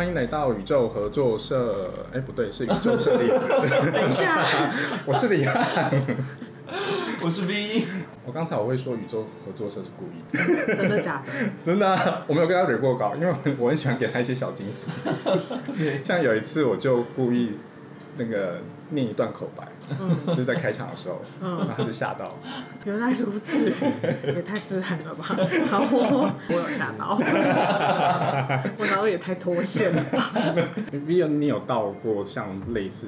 欢迎来到宇宙合作社。哎，不对，是宇宙社的。等一下，我是李汉。我是 V。我刚才我会说宇宙合作社是故意，真的假的？真的啊、我没有跟他捋过稿，因为我很喜欢给他一些小惊喜。像有一次我就故意那个念一段口白，就是在开场的时候，然后他就吓到。原来如此，也太自然了吧？好，我我有吓到，我然后也太脱线了吧？v i o 你有到过像类似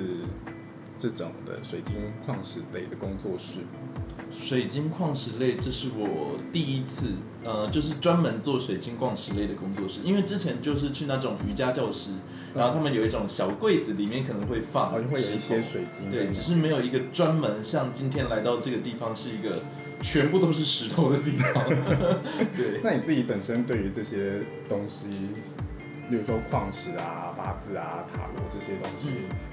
这种的水晶矿石类的工作室吗？水晶矿石类，这是我第一次，呃，就是专门做水晶矿石类的工作室。因为之前就是去那种瑜伽教室，然后他们有一种小柜子，里面可能会放好像会有一些水晶。对，只是没有一个专门像今天来到这个地方是一个全部都是石头的地方。对，那你自己本身对于这些东西，比如说矿石啊、八字啊、塔罗这些东西，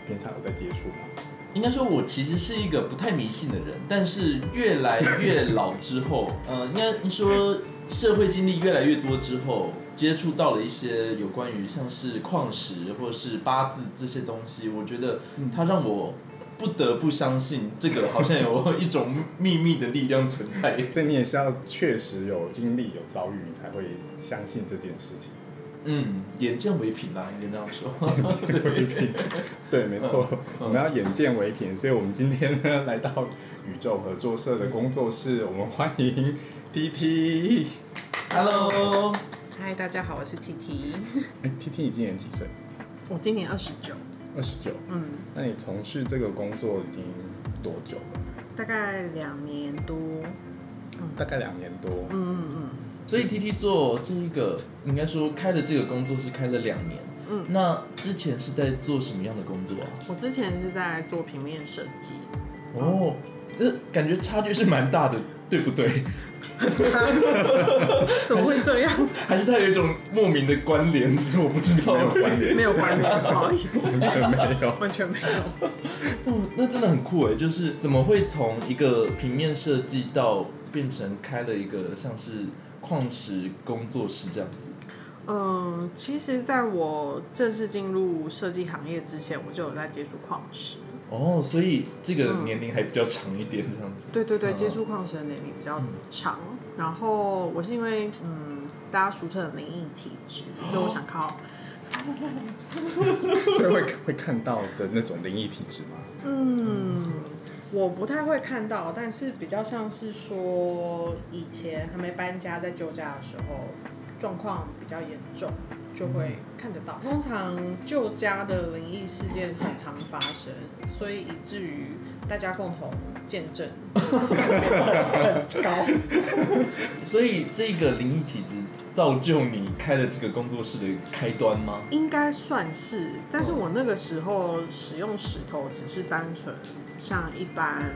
平常有在接触吗？应该说，我其实是一个不太迷信的人，但是越来越老之后，呃，应该说社会经历越来越多之后，接触到了一些有关于像是矿石或者是八字这些东西，我觉得它让我不得不相信这个好像有一种秘密的力量存在。对你也是要确实有经历、有遭遇，你才会相信这件事情。嗯，眼见为凭啦，应该这样说。眼见为凭，对，没错，我们要眼见为凭，所以我们今天呢来到宇宙合作社的工作室，我们欢迎 T T。Hello，嗨，大家好，我是 T T，哎，T T 你今年几岁？我今年二十九，二十九。嗯，那你从事这个工作已经多久了？大概两年多，大概两年多。嗯嗯嗯所以 T T 做这一个，应该说开的这个工作是开了两年。嗯那之前是在做什么样的工作啊？嗯，我之前是在做平面设计，哦，这感觉差距是蛮大的，对不对？怎么会这样？还是它有一种莫名的关联，只是我不知道。没有关联 没有关联，不好意思，完全没有。完全没有。哦，那真的很酷哎！就是怎么会从一个平面设计到变成开了一个像是矿石工作室这样子？嗯，其实在我正式进入设计行业之前，我就有在接触矿石。哦，所以这个年龄还比较长一点，这样子。对对对，嗯接触矿石的年龄比较长。然后我是因为嗯，大家俗称的灵异体质，所以我想靠 所以会会看到的那种灵异体质吗？嗯，我不太会看到，但是比较像是说以前还没搬家在旧家的时候，状况比较严重。就会看得到，通常旧家的灵异事件很常发生，所以以至于大家共同见证很高。所以这个灵异体质造就你开了这个工作室的开端吗？应该算是，但是我那个时候使用石头只是单纯像一般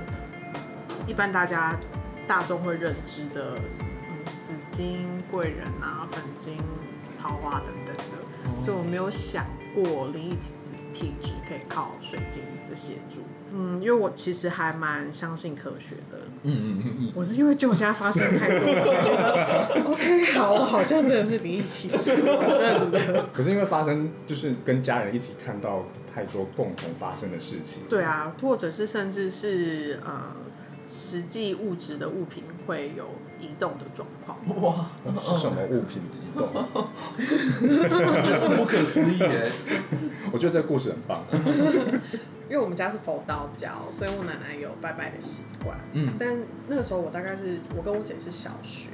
一般大家大众会认知的，嗯，紫金、贵人啊、粉金、桃花等等的，所以我没有想过灵异体质体质可以靠水晶的协助。嗯，因为我其实还蛮相信科学的。嗯嗯嗯嗯。我是因为就我现在发生太多，我才觉得 OK，好，我好像真的是灵异体质，我认了。可是因为发生，就是跟家人一起看到太多共同发生的事情。对啊，或者是甚至是呃，实际物质的物品会有移动的状况。哇，是什么物品移动？我觉得不可思议耶！我觉得这个故事很棒。因为我们家是佛道教，所以我奶奶有拜拜的习惯。嗯，但那个时候我大概是我跟我姐是小学，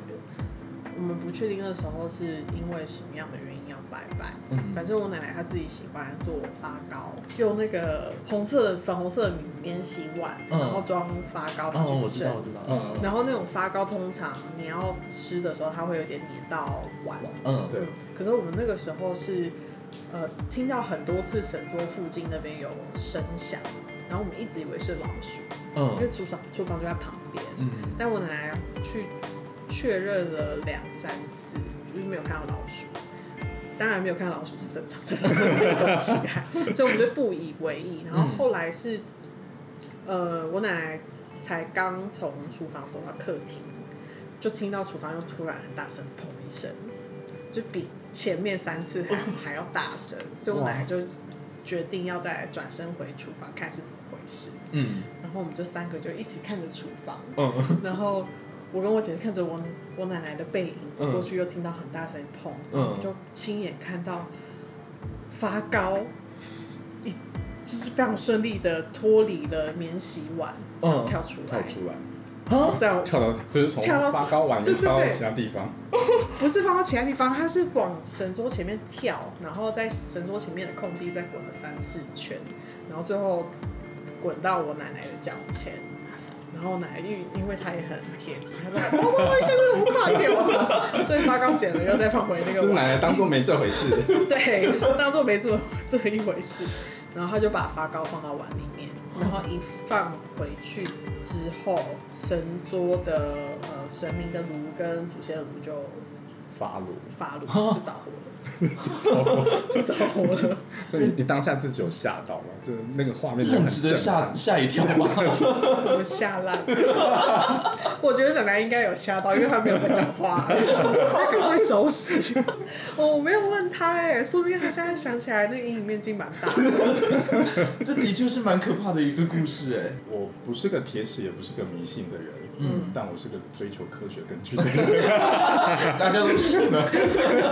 我们不确定那时候是因为什么样的原因要拜拜。嗯反正我奶奶她自己喜欢做发糕，用那个红色粉红色的免洗碗，嗯然后装发糕拿哦，我知道，。我知道。嗯然后那种发糕通常你要吃的时候，它会有点黏到碗。嗯，对嗯，可是我们那个时候是，呃，听到很多次神桌附近那边有声响，然后我们一直以为是老鼠，因为嗯厨房厨房就在旁边。嗯，但我奶奶去确认了两三次，就是没有看到老鼠。当然没有看到老鼠是正常的，所以我们就不以为意。然后后来是，呃，我奶奶才刚从厨房走到客厅，就听到厨房又突然很大声砰一声，就比前面三次还还要大声，所以我奶奶就决定要再转身回厨房看是怎么回事。嗯然后我们就三个就一起看着厨房，嗯然后我跟我姐看着我我奶奶的背影走过去，又听到很大声砰，嗯。然后我就亲眼看到发糕一就是非常顺利的脱离了免洗碗，嗯。跳出来，跳出来，啊，在我跳到就是从跳到发糕碗对对对其他地方，不是放到其他地方，它是往神桌前面跳，然后在神桌前面的空地再滚了三四圈，然后最后滚到我奶奶的脚前。然后奶奶因为因为她也很铁齿，她说：“我我我现在我快点我。”所以发糕剪了又再放回那个就是奶，奶当做没这回事。对，当做没这这一回事。然后他就把发糕放到碗里面，然后一放回去之后，神桌的呃神明的炉跟祖先的炉就发炉，发炉就着火了，就着火了。所以你你当下自己有吓到吗？就那个画面就很这很值得震吓。吓一跳吧？我吓烂，我觉得奶奶应该有吓到，因为她没有在讲话，她赶快收拾。哦我没有问她哎，说不定她现在想起来那个阴影面积蛮大的。这的确是蛮可怕的一个故事哎。我不是个铁齿，也不是个迷信的人，嗯，但我是个追求科学根据的人。大家都是呢。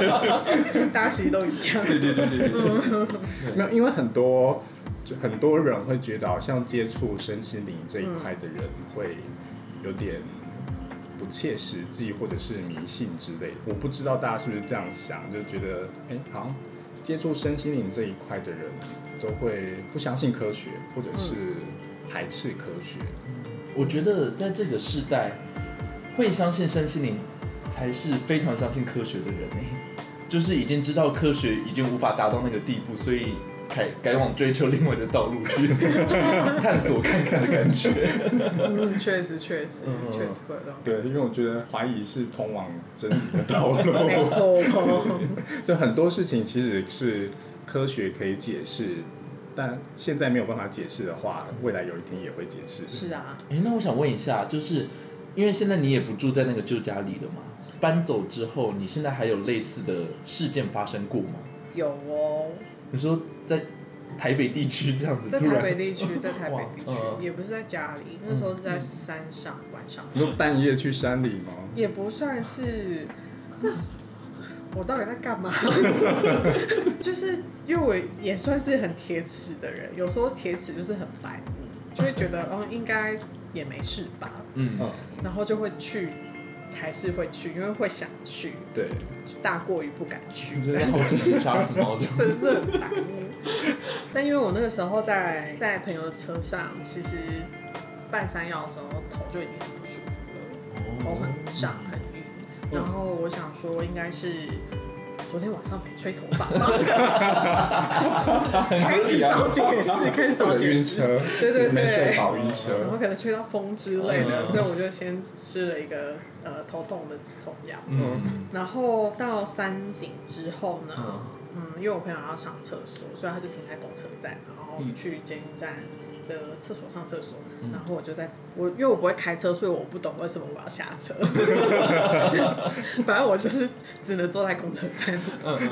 大家其实都一样。对对对对对。没有，因为很多就很多人会觉得，好像接触身心灵这一块的人会有点不切实际，或者是迷信之类的。我不知道大家是不是这样想，就觉得哎、好像接触身心灵这一块的人都会不相信科学，或者是排斥科学。我觉得在这个时代，会相信身心灵，才是非常相信科学的人哎，就是已经知道科学已经无法达到那个地步，所以改改往追求另外的道路去去 探索看看的感觉。嗯，确实确实嗯确实会。对，因为我觉得怀疑是通往真理的道路。没错，就很多事情其实是科学可以解释，但现在没有办法解释的话，未来有一天也会解释。是啊，哎，那我想问一下，就是因为现在你也不住在那个旧家里了嘛？搬走之后，你现在还有类似的事件发生过吗？有哦，你说在台北地区这样子在台北，地区，在台北地区也不是在家里，那时候是在山上晚上，你说半夜去山里吗？也不算是。那是我到底在干嘛？就是因为我也算是很铁齿的人，有时候铁齿就是很白目，就会觉得 哦应该也没事吧，嗯，嗯，然后就会去，还是会去，因为会想去，对，大过于不敢去你真这样。的好奇心杀死猫这样。真是很白目。但因为我那个时候在在朋友的车上，其实半山腰的时候头就已经很不舒服了，头很胀。然后我想说，应该是昨天晚上没吹头发吧，开始找解释，开始找解释。对对对没睡好晕然车后。可能吹到风之类的，嗯所以我就先吃了一个呃头痛的止痛药。嗯，然后到山顶之后呢，嗯嗯，因为我朋友要上厕所，所以他就停在公车站，然后去监狱站的厕所上厕所。嗯然后我就在我因为我不会开车，所以我不懂为什么我要下车。反正我就是只能坐在公车站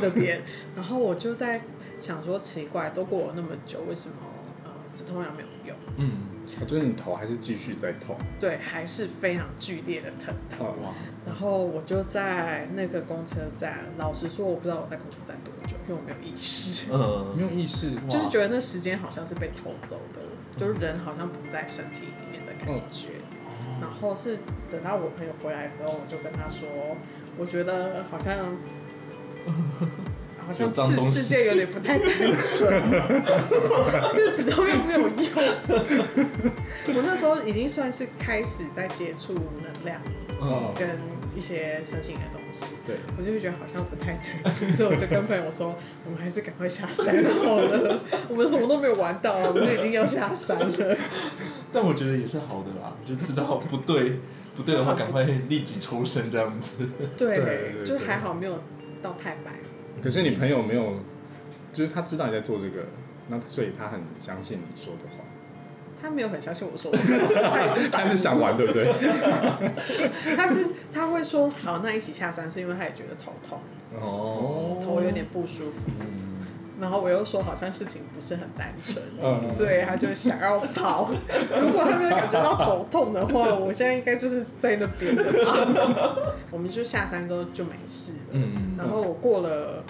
那边，然后我就在想说，奇怪，都过了那么久，为什么呃止痛药没有用？嗯，我觉得你头还是继续在痛。对，还是非常剧烈的疼痛。哦哇，然后我就在那个公车站，老实说，我不知道我在公车站多久，因为我没有意识，嗯，没有意识，就是觉得那时间好像是被偷走的，就是人好像不在身体里面的感觉。然后是等到我朋友回来之后，我就跟他说，我觉得好像。好像世界有点不太单纯，因为止痛药没有用。我那时候已经算是开始在接触能量嗯，跟一些神性的东西，对，我就会觉得好像不太对劲，所以我就跟朋友说，我们还是赶快下山好了，我们什么都没有玩到，我们就已经要下山了。但我觉得也是好的啦，就知道不对，不对的话赶快立即抽身这样子。对就还好没有到太白。可是你朋友没有，就是他知道你在做这个，那所以他很相信你说的话。他没有很相信我说的，他也是他是想玩，对不对？他是他会说好，那一起下山是因为他也觉得头痛，哦，头有点不舒服。嗯然后我又说好像事情不是很单纯，嗯所以他就想要跑。如果他没有感觉到头痛的话，我现在应该就是在那边的吧。我们就下山之后就没事了。嗯然后我过了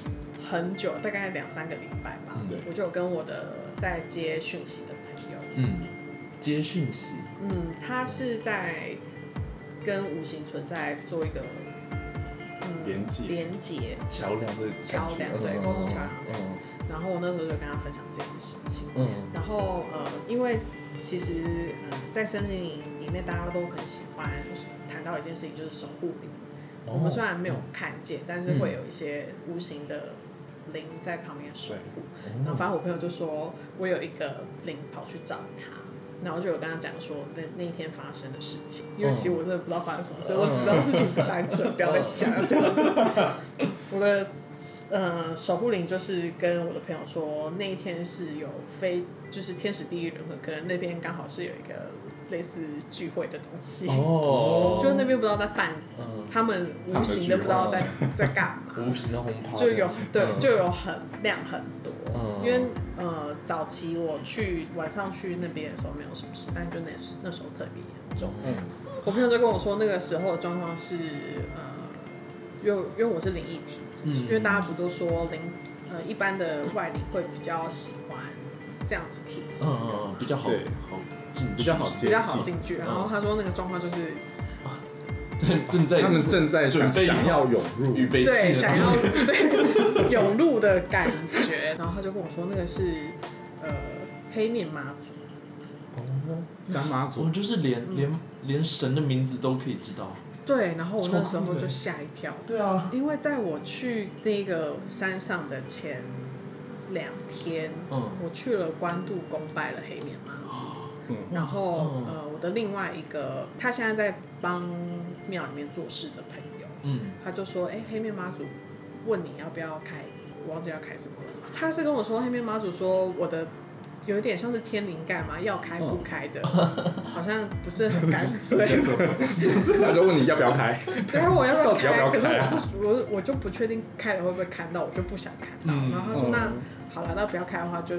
很久，大概两三个礼拜吧，对我就有跟我的在接讯息的朋友，嗯，接讯息，嗯，他是在跟无形存在做一个嗯连接。连接，桥梁的桥梁对嗯沟通桥梁。嗯。然后我那时候就跟他分享这件事情。嗯。然后呃，因为其实呃，在身心灵里面，大家都很喜欢谈到一件事情，就是守护灵。哦。我们虽然没有看见，但是会有一些无形的灵在旁边守护。然后反正我朋友就说，我有一个灵跑去找他，然后就有跟他讲说那那一天发生的事情。因为其实我真的不知道发生什么事，我只知道事情不单纯，不要再讲了这样子。我的呃守护灵就是跟我的朋友说，那一天是有非就是天时地利人和，可能那边刚好是有一个类似聚会的东西，哦，就那边不知道在办，嗯，他们无形的不知道在 在干嘛。无形的红袍就有对，嗯。就有很量很多。嗯。因为呃，早期我去晚上去那边的时候没有什么事，但就那时那时候特别严重。嗯，我朋友就跟我说，那个时候的状况是呃，因为因为我是灵异体质，嗯。因为大家不都说灵呃一般的外灵会比较喜欢这样子体质，嗯嗯嗯比较好。对好进去比较好接比较好进去。嗯。然后他说那个状况就是 正在他们正在想准备想要涌入，预备对，想要 对涌入的感觉。然后他就跟我说，那个是呃黑面妈祖。哦，三妈祖我，就是连连连神的名字都可以知道。对，然后我那时候就吓一跳，对啊，因为在我去那个山上的前两天，嗯。我去了关渡宫拜了黑面妈祖，嗯，然后、嗯。呃，我的另外一个他现在在帮庙里面做事的朋友，嗯。他就说：“哎、黑面妈祖问你要不要开，我忘记要开什么了。”他是跟我说，黑面妈祖说我的有一点像是天灵盖嘛，要开不开的，好像不是很干脆。他就问你要不要开，对啊，我要不要开？可是我我我就不确定开了会不会看到，我就不想看到。嗯。然后他说：“嗯那好了，那不要开的话，就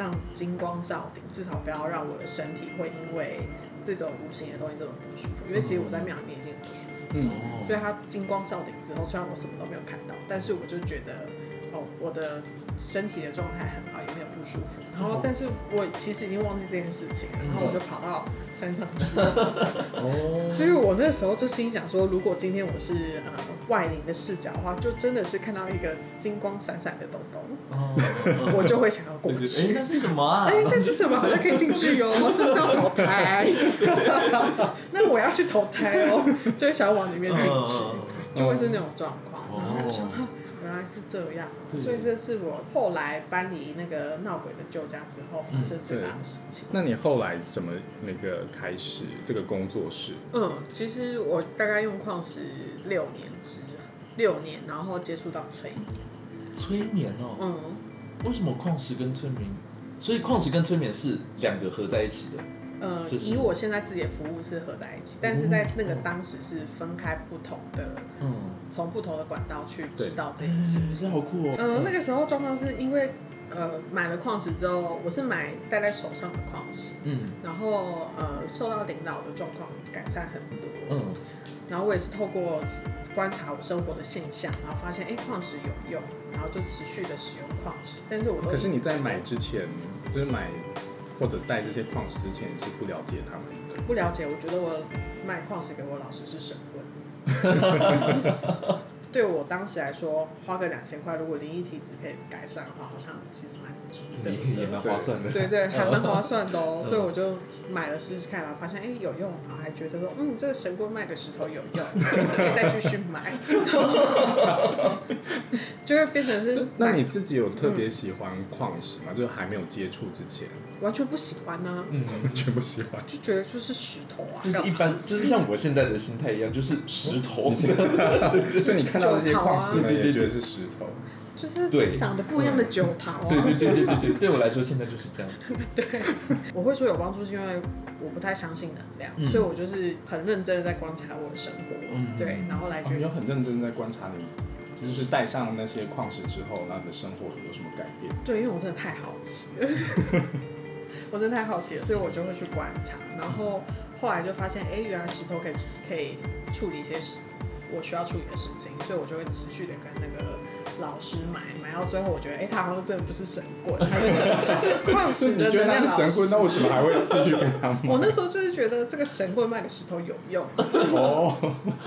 让金光照顶，至少不要让我的身体会因为这种无形的东西这么不舒服。因为其实我在庙里面已经很不舒服。嗯，哦所以它金光照顶之后，虽然我什么都没有看到，但是我就觉得，哦，我的身体的状态很好，也没有不舒服。然后，但是我其实已经忘记这件事情了，然后我就跑到山上去。哦，所以我那时候就心想说，如果今天我是呃外灵的视角的话，就真的是看到一个金光闪闪的东东，哦，我就会想要过去。那是什么啊？哎，那是什么？好像可以进去哦，是不是要投胎？那我要去投胎哦，就会想要往里面进去，就会是那种状况。然后就想，哈原来是这样所以这是我后来搬离那个闹鬼的旧家之后发生最大的事情。那你后来怎么那个开始这个工作室？嗯，其实我大概用矿石六年之六年，然后接触到催眠。催眠哦，嗯，为什么矿石跟催眠？所以矿石跟催眠是两个合在一起的。呃，以我现在自己的服务是合在一起，但是在那个当时是分开不同的，嗯，从不同的管道去知道这件事哎情。这好酷哦。嗯，那个时候状况是因为呃买了矿石之后，我是买戴在手上的矿石，嗯然后呃受到领导的状况改善很多，嗯然后我也是透过观察我生活的现象，然后发现哎矿石有用，然后就持续的使用矿石，但是我都可是你在买之前，就是买或者带这些矿石之前，你是不了解他们的。不了解，我觉得我卖矿石给我老师是神棍。对我当时来说，花个两千块，如果灵异体质可以改善的话，好像其实蛮值得也也。蛮划算的。对对，还蛮划算的哦，嗯所以我就买了试试看，然后发现哎有用，然后还觉得说嗯这个神棍卖的石头有用，可以再继续买 就会变成是那你自己有特别喜欢矿石吗？就是还没有接触之前。完全不喜欢呢、嗯，完全不喜欢。就觉得就是石头啊，就是一般，就是像我现在的心态一样，就是石头。所以你看到这些矿石们对对对也觉得是石头。就是对长得不一样的酒桃啊。对对对对对对，对我来说现在就是这样。对，我会说有帮助，是因为我不太相信能量，嗯所以我就是很认真的在观察我的生活，嗯对，然后来哦你。有很认真在观察你，就是带上那些矿石之后，那你的生活有什么改变？对，因为我真的太好奇了，我真的太好奇了，所以我就会去观察，然后后来就发现，哎，原来石头可以可以处理一些事，我需要处理的事情，所以我就会持续的跟那个老师买，买到最后，我觉得，哎，他好像真的不是神棍，他是 是矿石的你觉得能量老他是神棍，那。为什么还会继续跟他买？我那时候就是觉得这个神棍卖的石头有用，哦，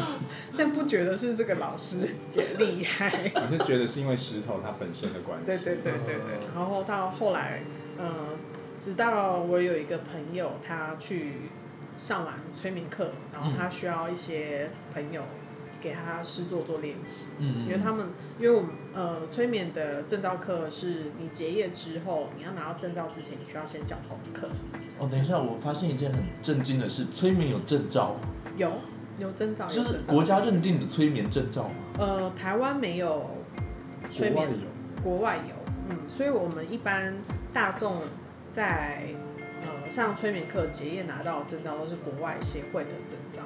但不觉得是这个老师也厉害。我是觉得是因为石头它本身的关系。对对对对对。然后到后来，呃，直到我有一个朋友，他去上完催眠课，然后他需要一些朋友给他诗作做练习。嗯因为他们，因为我们呃催眠的证照课是你结业之后，你要拿到证照之前，你需要先交功课。哦，等一下，我发现一件很震惊的事，催眠有证照，有有证照，有就是。国家认定的催眠证照吗？呃，台湾没有催国外眠有，国外有，嗯，所以我们一般大众在呃上催眠课结业拿到的证照都是国外协会的证照，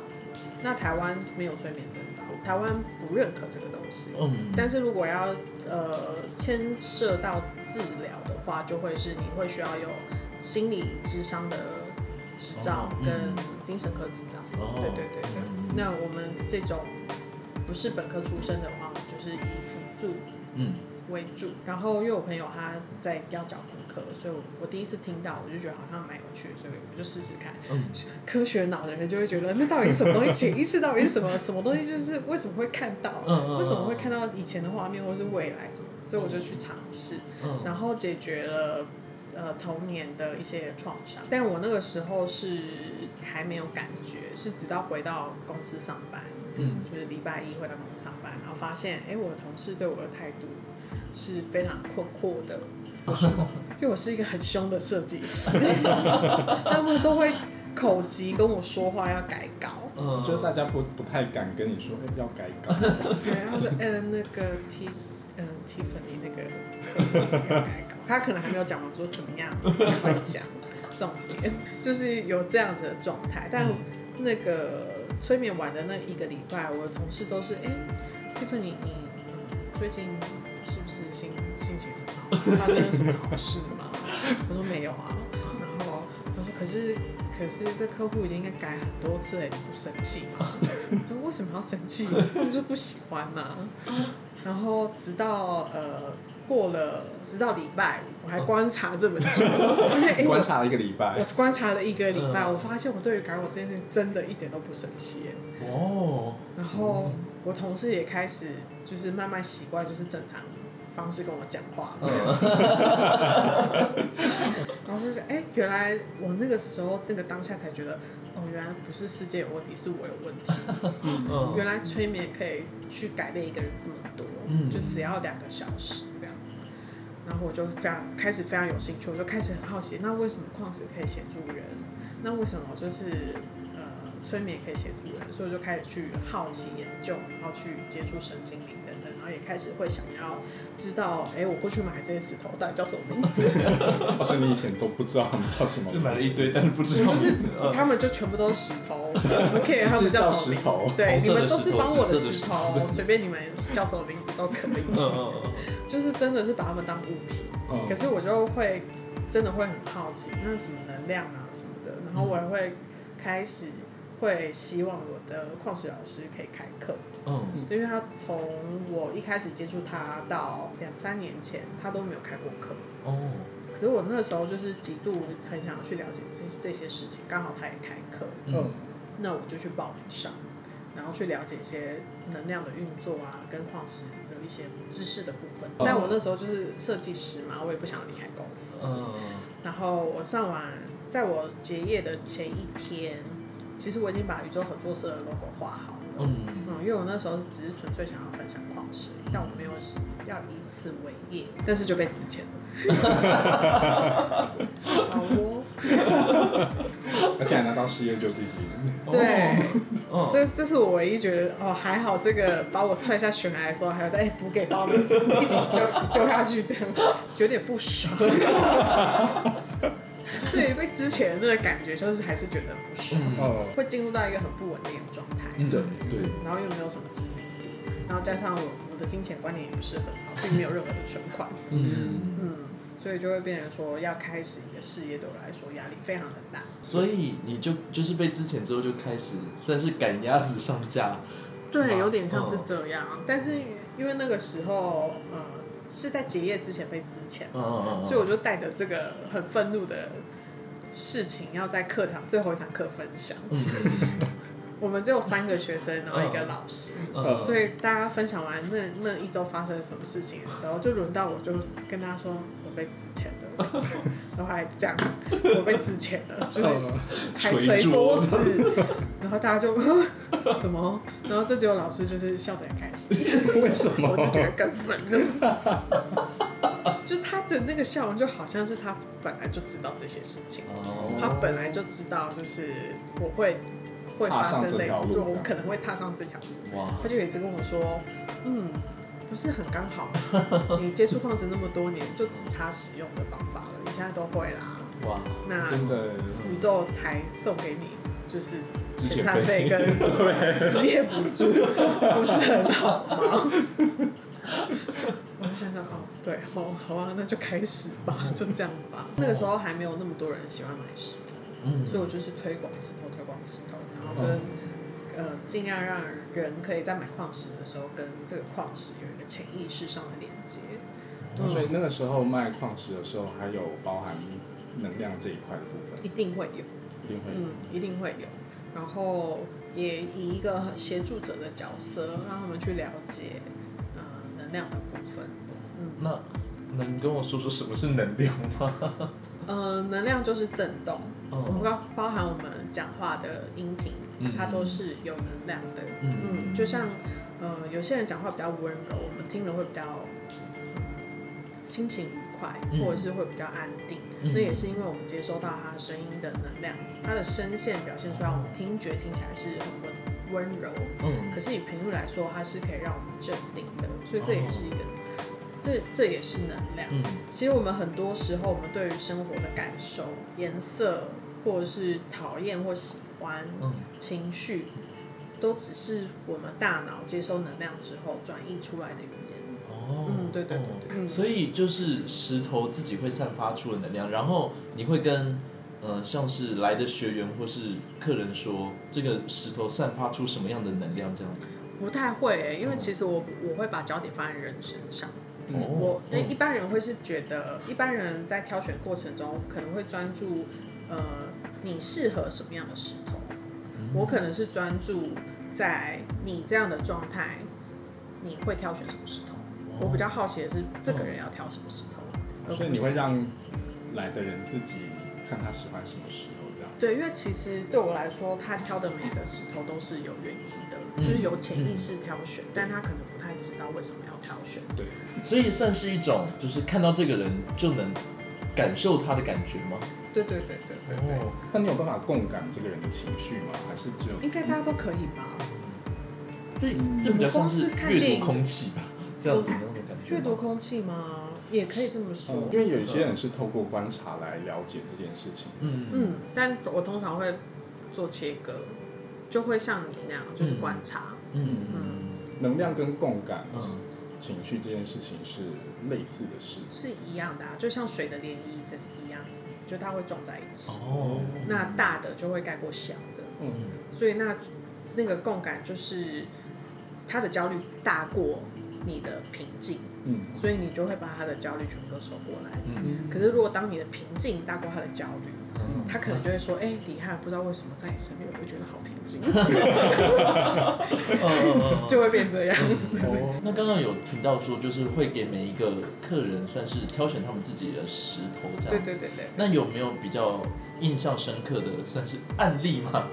那台湾没有催眠证照，台湾不认可这个东西。嗯，但是如果要呃牵涉到治疗的话，就会是你会需要有心理智商的执照哦跟嗯精神科执照。哦对对对对。嗯那我们这种不是本科出身的话，就是以辅助嗯为主。然后因为我朋友他在要讲所以我我第一次听到，我就觉得好像蛮有趣的，所以我就试试看。嗯，科学脑的人就会觉得，那到底什么东西？潜意识到底是什么？什么东西就是为什么会看到？为什么会看到以前的画面，或是未来什么？所以我就去尝试，嗯然后解决了呃童年的一些创伤。但我那个时候是还没有感觉，是直到回到公司上班，嗯就是礼拜一回到公司上班，然后发现，哎，我的同事对我的态度是非常困惑的。因为我是一个很凶的设计师，他们都会口急跟我说话要改稿。嗯，就是大家不不太敢跟你说，哎、要改稿。对，他说，呃，那个 T，嗯、t i f f a n y 那个要改稿，他可能还没有讲完，说怎么样，快讲，重点就是有这样子的状态。但那个催眠完的那一个礼拜，我的同事都是，哎、t i f f a n y 你、嗯、最近是不是心心情很好？发生了什么好事吗？我说没有啊，然后他说，可是。可是这客户已经应该改很多次了，你不生气吗？我说为什么要生气？他们就不喜欢嘛、然后直到呃过了，直到礼拜五，我还观察这么久，因 观察了一个礼拜我，观察了一个礼拜，嗯我发现我对于改我这件事真的一点都不生气。哦，然后我同事也开始就是慢慢习惯，就是正常方式跟我讲话了。然后就觉得，哎、原来我那个时候那个当下才觉得，哦，原来不是世界有问题，是我有问题。嗯原来催眠可以去改变一个人这么多，嗯就只要两个小时这样。然后我就非常开始非常有兴趣，我就开始很好奇，那为什么矿石可以协助人？那为什么就是呃催眠可以协助人？所以我就开始去好奇研究，然后去接触身心灵等等，然后也开始会想要知道，哎，我过去买这些石头到底叫什么名字？哦所以你以前都不知道他们叫什么就，买了一堆，但是不知道就是他们就全部都是石头，我不 care 他们叫什么名字，对，你们都是帮我的石头随便你们叫什么名字都可以。就是真的是把他们当物品，嗯可是我就会真的会很好奇，那什么能量啊什么的，然后我也会开始会希望我的矿石老师可以开课，嗯。因为他从我一开始接触他到两三年前，他都没有开过课。哦，可是我那时候就是极度很想要去了解这这些事情，刚好他也开课，嗯，那我就去报名上，然后去了解一些能量的运作啊，跟矿石的一些知识的部分。哦。但我那时候就是设计师嘛，我也不想离开公司。嗯。然后我上完，在我结业的前一天，其实我已经把宇宙合作社的 logo 画好了。嗯，嗯，因为我那时候是只是纯粹想要分享矿石，但我没有要以此为业，但是就被资遣了。好哦，而且还拿到失业救济金。对，哦，这这是我唯一觉得哦，还好这个把我踹下悬崖的时候，还有再补给包们一起丢丢下去，这样有点不爽。对于被之前的那个感觉，就是还是觉得不爽，嗯，哦，会进入到一个很不稳定的状态，嗯对对，然后又没有什么知名度，然后加上我我的金钱观念也不是很好，并没有任何的存款，嗯，嗯，所以就会变成说要开始一个事业，对我来说压力非常的大。所以你就就是被之前之后就开始算是赶鸭子上架，对，有点像是这样，但是因为那个时候，呃，是在结业之前被资遣，嗯嗯嗯，所以我就带着这个很愤怒的事情，要在课堂最后一堂课分享。嗯。我们只有三个学生，然后一个老师，嗯。所以大家分享完那那一周发生了什么事情的时候，就轮到我就跟他说我被值钱了，然后还讲我被值钱了，就是还捶桌子，然后大家就 什么，然后这只有老师就是笑得很开心，为什么？我就觉得更愤怒。就他的那个笑容，就好像是他本来就知道这些事情，哦，他本来就知道，就是我会会发生类，条路我可能会踏上这条路。他就一直跟我说，嗯，不是很刚好，你接触矿石那么多年，就只差使用的方法了，你现在都会啦。哇，那真的宇宙台送给你就是遣散费跟 失业补助，不是很好吗？我就想想，哦，对，哦，好啊，那就开始吧，就这样吧。那个时候还没有那么多人喜欢买石头，嗯，所以我就是推广石头，推广石头，然后跟、呃尽量让人可以在买矿石的时候跟这个矿石有一个潜意识上的连接。嗯所以那个时候卖矿石的时候，还有包含能量这一块的部分，一定会有，一定会有。嗯，一定会有。然后也以一个协助者的角色，让他们去了解呃能量的部分。嗯，那能跟我说说什么是能量吗？呃，能量就是震动，我们嗯包包含我们讲话的音频，嗯它都是有能量的。嗯。嗯，就像呃有些人讲话比较温柔，我们听了会比较、嗯心情愉快，嗯。或者是会比较安定。嗯。那也是因为我们接收到他声音的能量，他的声线表现出来，我们听觉听起来是很温温柔，嗯。可是以频率来说，它是可以让我们镇定的，所以这也是一个，这这也是能量。嗯。其实我们很多时候，我们对于生活的感受、颜色，或者是讨厌或喜欢、嗯情绪，都只是我们大脑接收能量之后转译出来的语言。哦，嗯对对对对嗯所以就是石头自己会散发出的能量，然后你会跟呃像是来的学员或是客人说，这个石头散发出什么样的能量这样子。不太会、欸，因为其实我我会把焦点放在人身上。哦我那一般人会是觉得，一般人在挑选过程中可能会专注，呃，你适合什么样的石头。我可能是专注在你这样的状态，你会挑选什么石头？我比较好奇的是，这个人要挑什么石头，而所以你会让来的人自己看他喜欢什么石头，这样。对，因为其实对我来说，他挑的每个石头都是有原因的，就是有潜意识挑选，但他可能不太知道为什么要挑选。对，所以算是一种，就是看到这个人就能感受他的感觉吗？对对对对对对，哦，那你有办法共感这个人的情绪吗？还是只有应该大家都可以吧？这嗯这比较像是我光是看阅读空气吧，这样子那种感觉。阅读空气吗？也可以这么说嗯，。因为有一些人是透过观察来了解这件事情。嗯嗯，但我通常会做切割，就会像你那样，就是观察。嗯嗯，能量跟共感、嗯情绪这件事情是类似的事。是一样的啊，就像水的涟漪这就它会撞在一起。哦，那大的就会盖过小的，嗯，所以那那个共感就是他的焦虑大过你的平静，嗯。所以你就会把他的焦虑全部都收过来。嗯。可是如果当你的平静大过他的焦虑，嗯他可能就会说：“哎、李翰，不知道为什么在你身边，我会觉得好平静。嗯嗯嗯” 就会变这样。哦，那刚刚有听到说，就是会给每一个客人算是挑选他们自己的石头这样。对对对对。那有没有比较印象深刻的算是案例吗？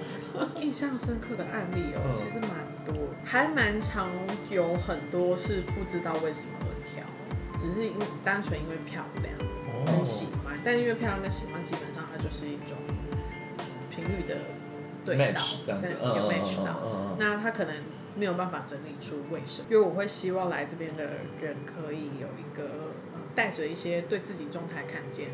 印象深刻的案例哦，嗯其实蛮多，还蛮常有很多是不知道为什么而挑，只是因为单纯因为漂亮，很喜欢。但因为漂亮跟喜欢，基本上它就是一种嗯频率的对到嗯有嗯 match 到。那他可能没有办法整理出为什么，因为我会希望来这边的人可以有一个呃带着一些对自己状态看见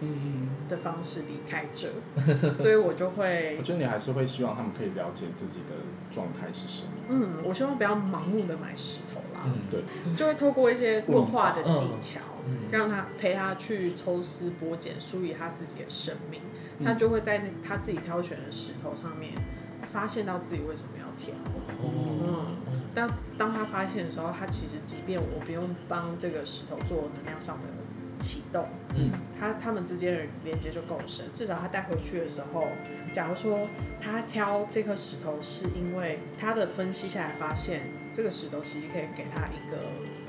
嗯，的方式离开这，所以我就会我觉得你还是会希望他们可以了解自己的状态是什么。嗯，我希望不要盲目的买石头啦，嗯对，就会透过一些问话的技巧，嗯让他陪他去抽丝剥茧，梳理他自己的生命，嗯。他就会在他自己挑选的石头上面发现到自己为什么要挑。哦，当当他发现的时候，他其实即便我不用帮这个石头做能量上的启动，嗯。他他们之间的连接就够深，至少他带回去的时候，假如说他挑这颗石头是因为他的分析下来发现，这个石头其实可以给他一个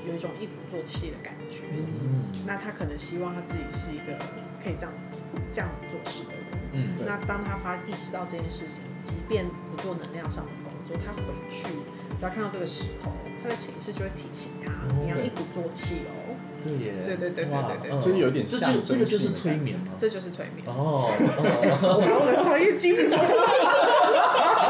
有一种一鼓作气的感觉，嗯那他可能希望他自己是一个可以这样子这样子做事的人。嗯对那当他发意识到这件事情，即便不做能量上的工作，他回去只要看到这个石头，他的潜意识就会提醒他，哦你要一鼓作气哦。对耶，对对对对对对嗯所以有点这象征就这个就是催眠吗？这就是催眠。哦，我的商业机密找出来了，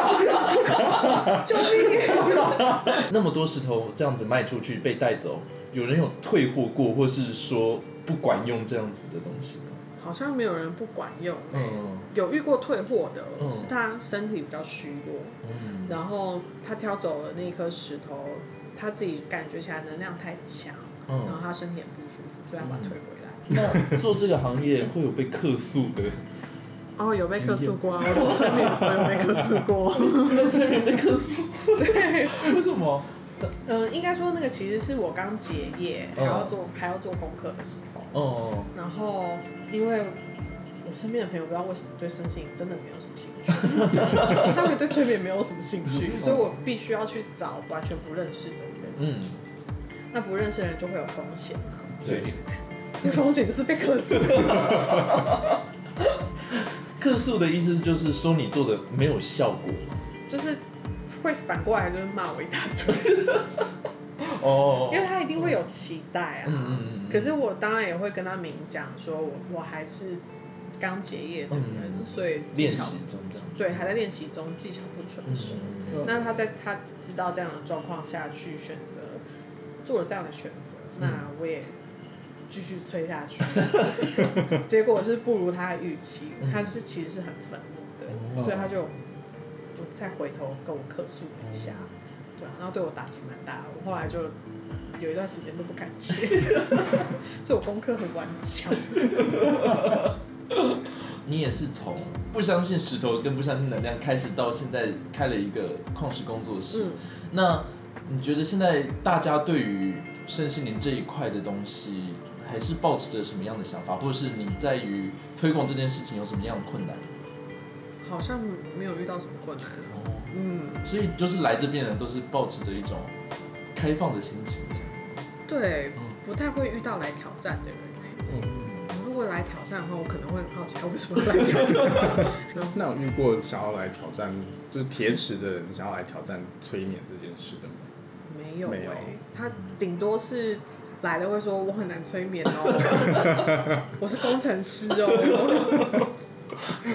救命！那么多石头这样子卖出去被带走，有人有退货过，或是说不管用这样子的东西吗？好像没有人不管用、欸，嗯有遇过退货的，嗯是他身体比较虚弱，嗯然后他挑走了那一颗石头，他自己感觉起来能量太强，然后嗯。他身体很不舒服，所以他把它退回来。那做这个行业会有被客诉的，哦，有被客诉过啊！我做催眠的时候有被客诉过。在催眠被客诉，对，为什么？呃，应该说那个其实是我刚结业，还嗯要做还要做功课的时候，哦，然后因为我身边的朋友不知道为什么对身心灵真的没有什么兴趣，他们对催眠没有什么兴趣，所以我必须要去找完全不认识的人。嗯，那不认识的人就会有风险啊，对，那风险就是被克诉。客诉的意思就是说你做的没有效果。就是会反过来就是骂我一大堆，哦因为他一定会有期待啊。嗯嗯嗯嗯可是我当然也会跟他明讲，说我我还是刚结业的人，嗯所以技练习巧中。对还在练习中，技巧不纯熟。嗯那他在他知道这样的状况下去选择做了这样的选择，嗯那我也继续吹下去，结果是不如他的预期，嗯他是其实是很愤怒的，哦所以他就我再回头跟我客诉了一下，对啊，然后对我打击蛮大的，我后来就有一段时间都不敢接，所以我功课很顽强。你也是从不相信石头跟不相信能量开始，到现在开了一个矿石工作室。嗯，那你觉得现在大家对于身心灵这一块的东西，还是抱持着什么样的想法，或者是你在于推广这件事情有什么样的困难？好像没有遇到什么困难。哦，嗯，所以就是来这边的人都是抱持着一种开放的心情。对嗯，不太会遇到来挑战的人欸嗯，如果来挑战的话，我可能会很好奇他为什么来挑战。那有遇过想要来挑战，就是铁齿的人想要来挑战催眠这件事的吗？没有哎、没有他顶多是来了会说我很难催眠哦，我是工程师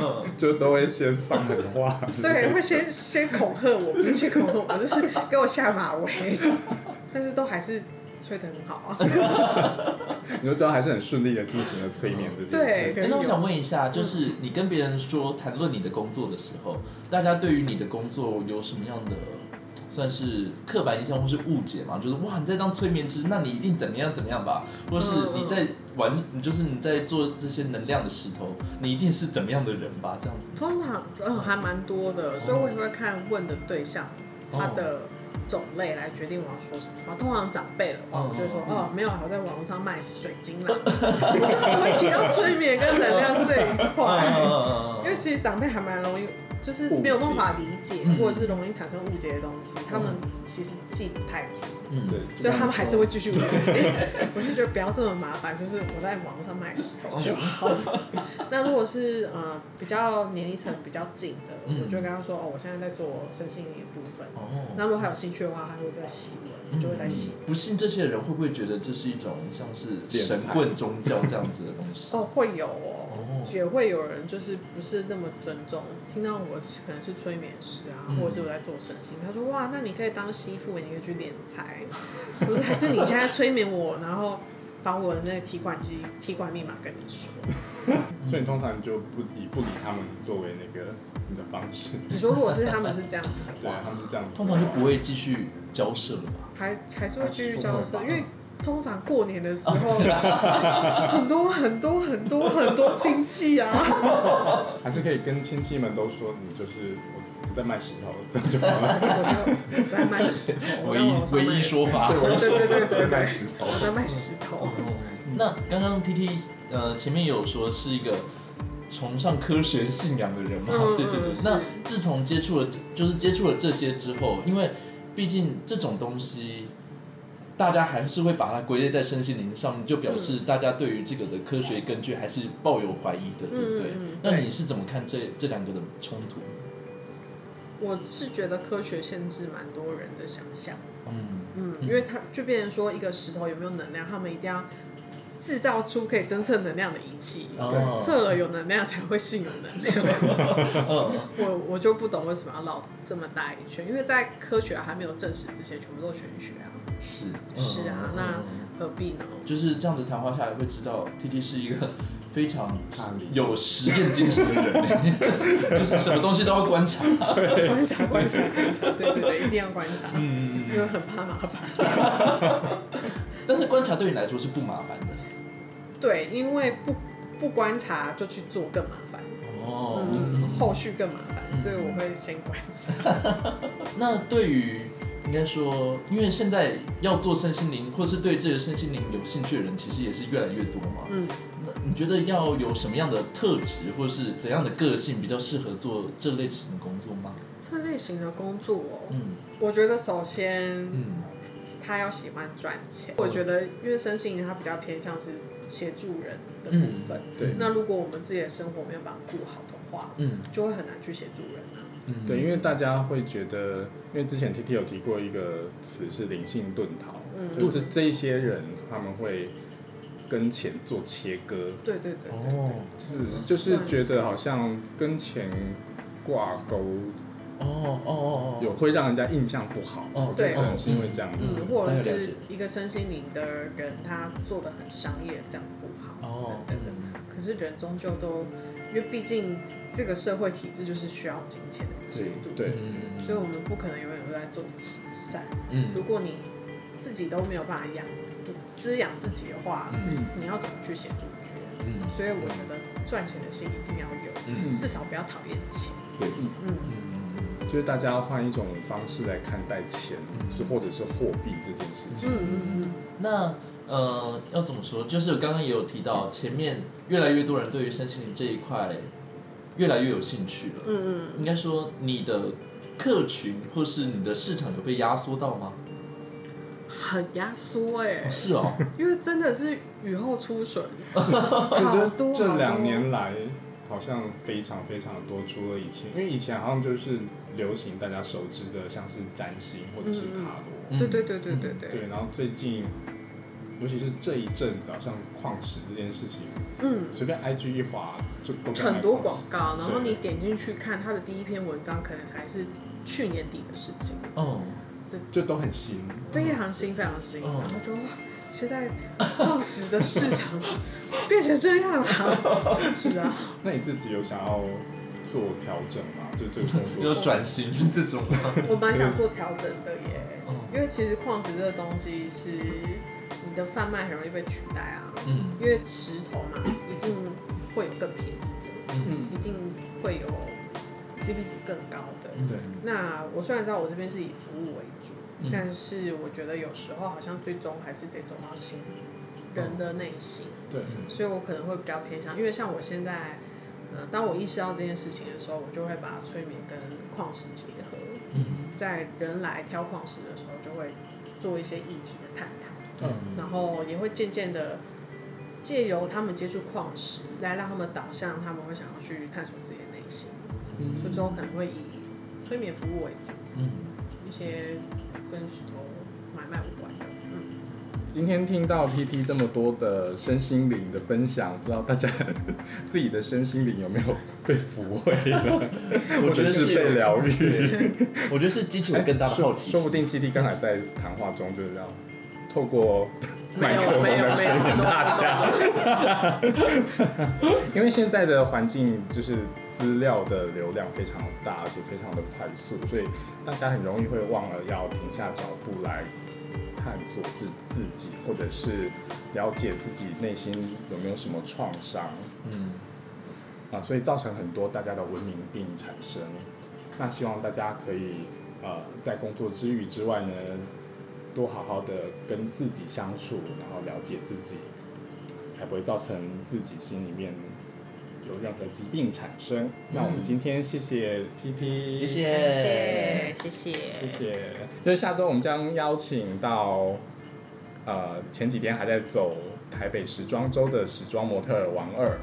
哦，就都会先放狠话，对，会先先恐吓我，不是先恐吓我，就是给我下马威，但是都还是催得很好啊。你说都还是很顺利的进行了催眠这件事。对哎那我想问一下，就是你跟别人说谈论你的工作的时候，大家对于你的工作有什么样的算是刻板印象或是误解嘛？就是哇，你在当催眠师，那你一定怎么样怎么样吧？或是你在玩，你就是你在做这些能量的石头，你一定是怎么样的人吧？这样子。通常嗯还蛮多的，所以我也会看问的对象他的种类来决定我要说什么。通常长辈的话，我就会说哦，没有，我在网络上卖水晶啦。我会提到催眠跟能量这一块，因为其实长辈还蛮容易。就是没有办法理解，或者是容易产生误解的东西，他们其实记不太住，嗯，对，所以他们还是会继续误解。我就觉得不要这么麻烦，就是我在网上卖石头就好。那如果是呃比较年龄层比较近的，我就跟他说哦，我现在在做身心灵部分。哦。那如果还有兴趣的话，他会在洗文，就会在洗。不信这些人会不会觉得这是一种像是神棍宗教这样子的东西？哦，会有哦。也会有人就是不是那么尊重，听到我可能是催眠师啊，或者是我在做身心，他说哇，那你可以当媳妇，你可以去敛财。我说还是你现在催眠我，然后把我的那个提款机提款密码跟你说。所以你通常就不以不理他们作为那个你的方式。你说如果是他们是这样子的话，对，他们是这样子，通常就不会继续交涉了吧？还还是会继续交涉，因为。通常过年的时候，很多很多很多很多亲戚啊，还是可以跟亲戚们都说你就是我在卖石头，这样就好了。我在卖石头，唯一唯一说法，对对对对，卖石头，在卖石头。那刚刚 T T 呃前面有说是一个崇尚科学信仰的人嘛？对对对。那自从接触了就是接触了这些之后，因为毕竟这种东西。大家还是会把它归类在身心灵上面，就表示大家对于这个的科学根据还是抱有怀疑的，对不对？那你是怎么看这这两个的冲突？我是觉得科学限制蛮多人的想象，嗯嗯，因为他就变成说一个石头有没有能量，他们一定要制造出可以侦测能量的仪器，测了有能量才会信有能量。我我就不懂为什么要绕这么大一圈，因为在科学还没有证实之前，全部都是玄学啊。是。是啊，那何必呢？就是这样子谈话下来，会知道 T T 是一个非常有实验精神的人，就是什么东西都要观察，观察观察观察，对对对，一定要观察，嗯，因为很怕麻烦。但是观察对你来说是不麻烦的，对，因为不不观察就去做更麻烦，哦，后续更麻烦，所以我会先观察。那对于应该说，因为现在要做身心灵，或是对这个身心灵有兴趣的人，其实也是越来越多嘛。嗯，那你觉得要有什么样的特质，或是怎样的个性比较适合做这类型的工作吗？这类型的工作，哦嗯，我觉得首先，嗯，他要喜欢赚钱。我觉得，因为身心灵它比较偏向是协助人的部分。对。那如果我们自己的生活没有把它顾好的话，嗯，就会很难去协助人啊。对，因为大家会觉得，因为之前 T T 有提过一个词是灵性遁逃，就这这一些人他们会跟钱做切割。对对对，哦，就是就是觉得好像跟钱挂钩，哦哦哦，有会让人家印象不好。哦，对，可能是因为这样子，或者是一个身心灵的人，他做的很商业，这样不好。哦，等等。可是人终究都，因为毕竟。这个社会体制就是需要金钱的制度，对，所以我们不可能永远都在做慈善。嗯，如果你自己都没有办法养滋养自己的话，嗯，你要怎么去协助别人？嗯，所以我觉得赚钱的心一定要有，嗯，至少不要讨厌钱。对，嗯嗯嗯，就是大家要换一种方式来看待钱，是或者是货币这件事情。嗯嗯嗯。那呃，要怎么说？就是刚刚也有提到，前面越来越多人对于身心灵这一块。越来越有兴趣了。嗯嗯，应该说你的客群或是你的市场有被压缩到吗？很压缩哎。是哦。因为真的是雨后出笋，好多这两年来好像非常非常的多，除了以前，因为以前好像就是流行大家熟知的，像是占星或者是塔罗。对对对对对对。对，然后最近。尤其是这一阵子，好像矿石这件事情，嗯，随便 I G 一划就很多广告，然后你点进去看它的第一篇文章，可能才是去年底的事情，哦，这就都很新，非常新，非常新，然后就哇，现在矿石的市场变成这样了，是啊，那你自己有想要做调整吗？就这个工作 有转型这种，我蛮想做调整的耶，因为其实矿石这个东西是。你的贩卖很容易被取代啊，嗯，因为石头嘛，一定会有更便宜的，嗯，一定会有 CP 值更高的，对，那我虽然知道我这边是以服务为主，嗯。但是我觉得有时候好像最终还是得走到心人的内心，对，所以我可能会比较偏向，因为像我现在，呃，当我意识到这件事情的时候，我就会把催眠跟矿石结合，嗯在人来挑矿石的时候，就会做一些议题的探讨，嗯。然后也会渐渐的借由他们接触矿石，来让他们导向他们会想要去探索自己的内心，所以最后可能会以催眠服务为主，嗯，一些跟石头买卖无关的，嗯，今天听到 T T 这么多的身心灵的分享，不知道大家 自己的身心灵有没有被抚慰了，或者是被疗愈？我觉得是。激起我更大的好奇心。说不定 T T 刚才在谈话中就是这样，透过麦没有克风没有没有来催眠大家。因为现在的环境就是资料的流量非常大，而且非常的快速，所以大家很容易会忘了要停下脚步来探索自自己，或者是了解自己内心有没有什么创伤嗯，啊，所以造成很多大家的文明病产生。那希望大家可以呃在工作之余之外呢，多好好的跟自己相处，然后了解自己，才不会造成自己心里面有任何疾病产生。那我们今天谢谢 TT，谢谢谢谢谢谢，就是下周我们将邀请到前几天还在走。台北时装周的时装模特儿王二，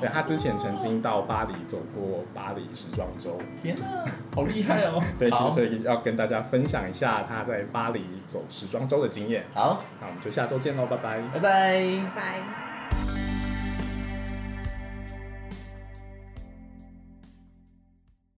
对他之前曾经到巴黎走过巴黎时装周，天啊，好厉害哦！对，所以要跟大家分享一下他在巴黎走时装周的经验。好，那，我们就下周见喽，拜拜。拜拜。拜拜。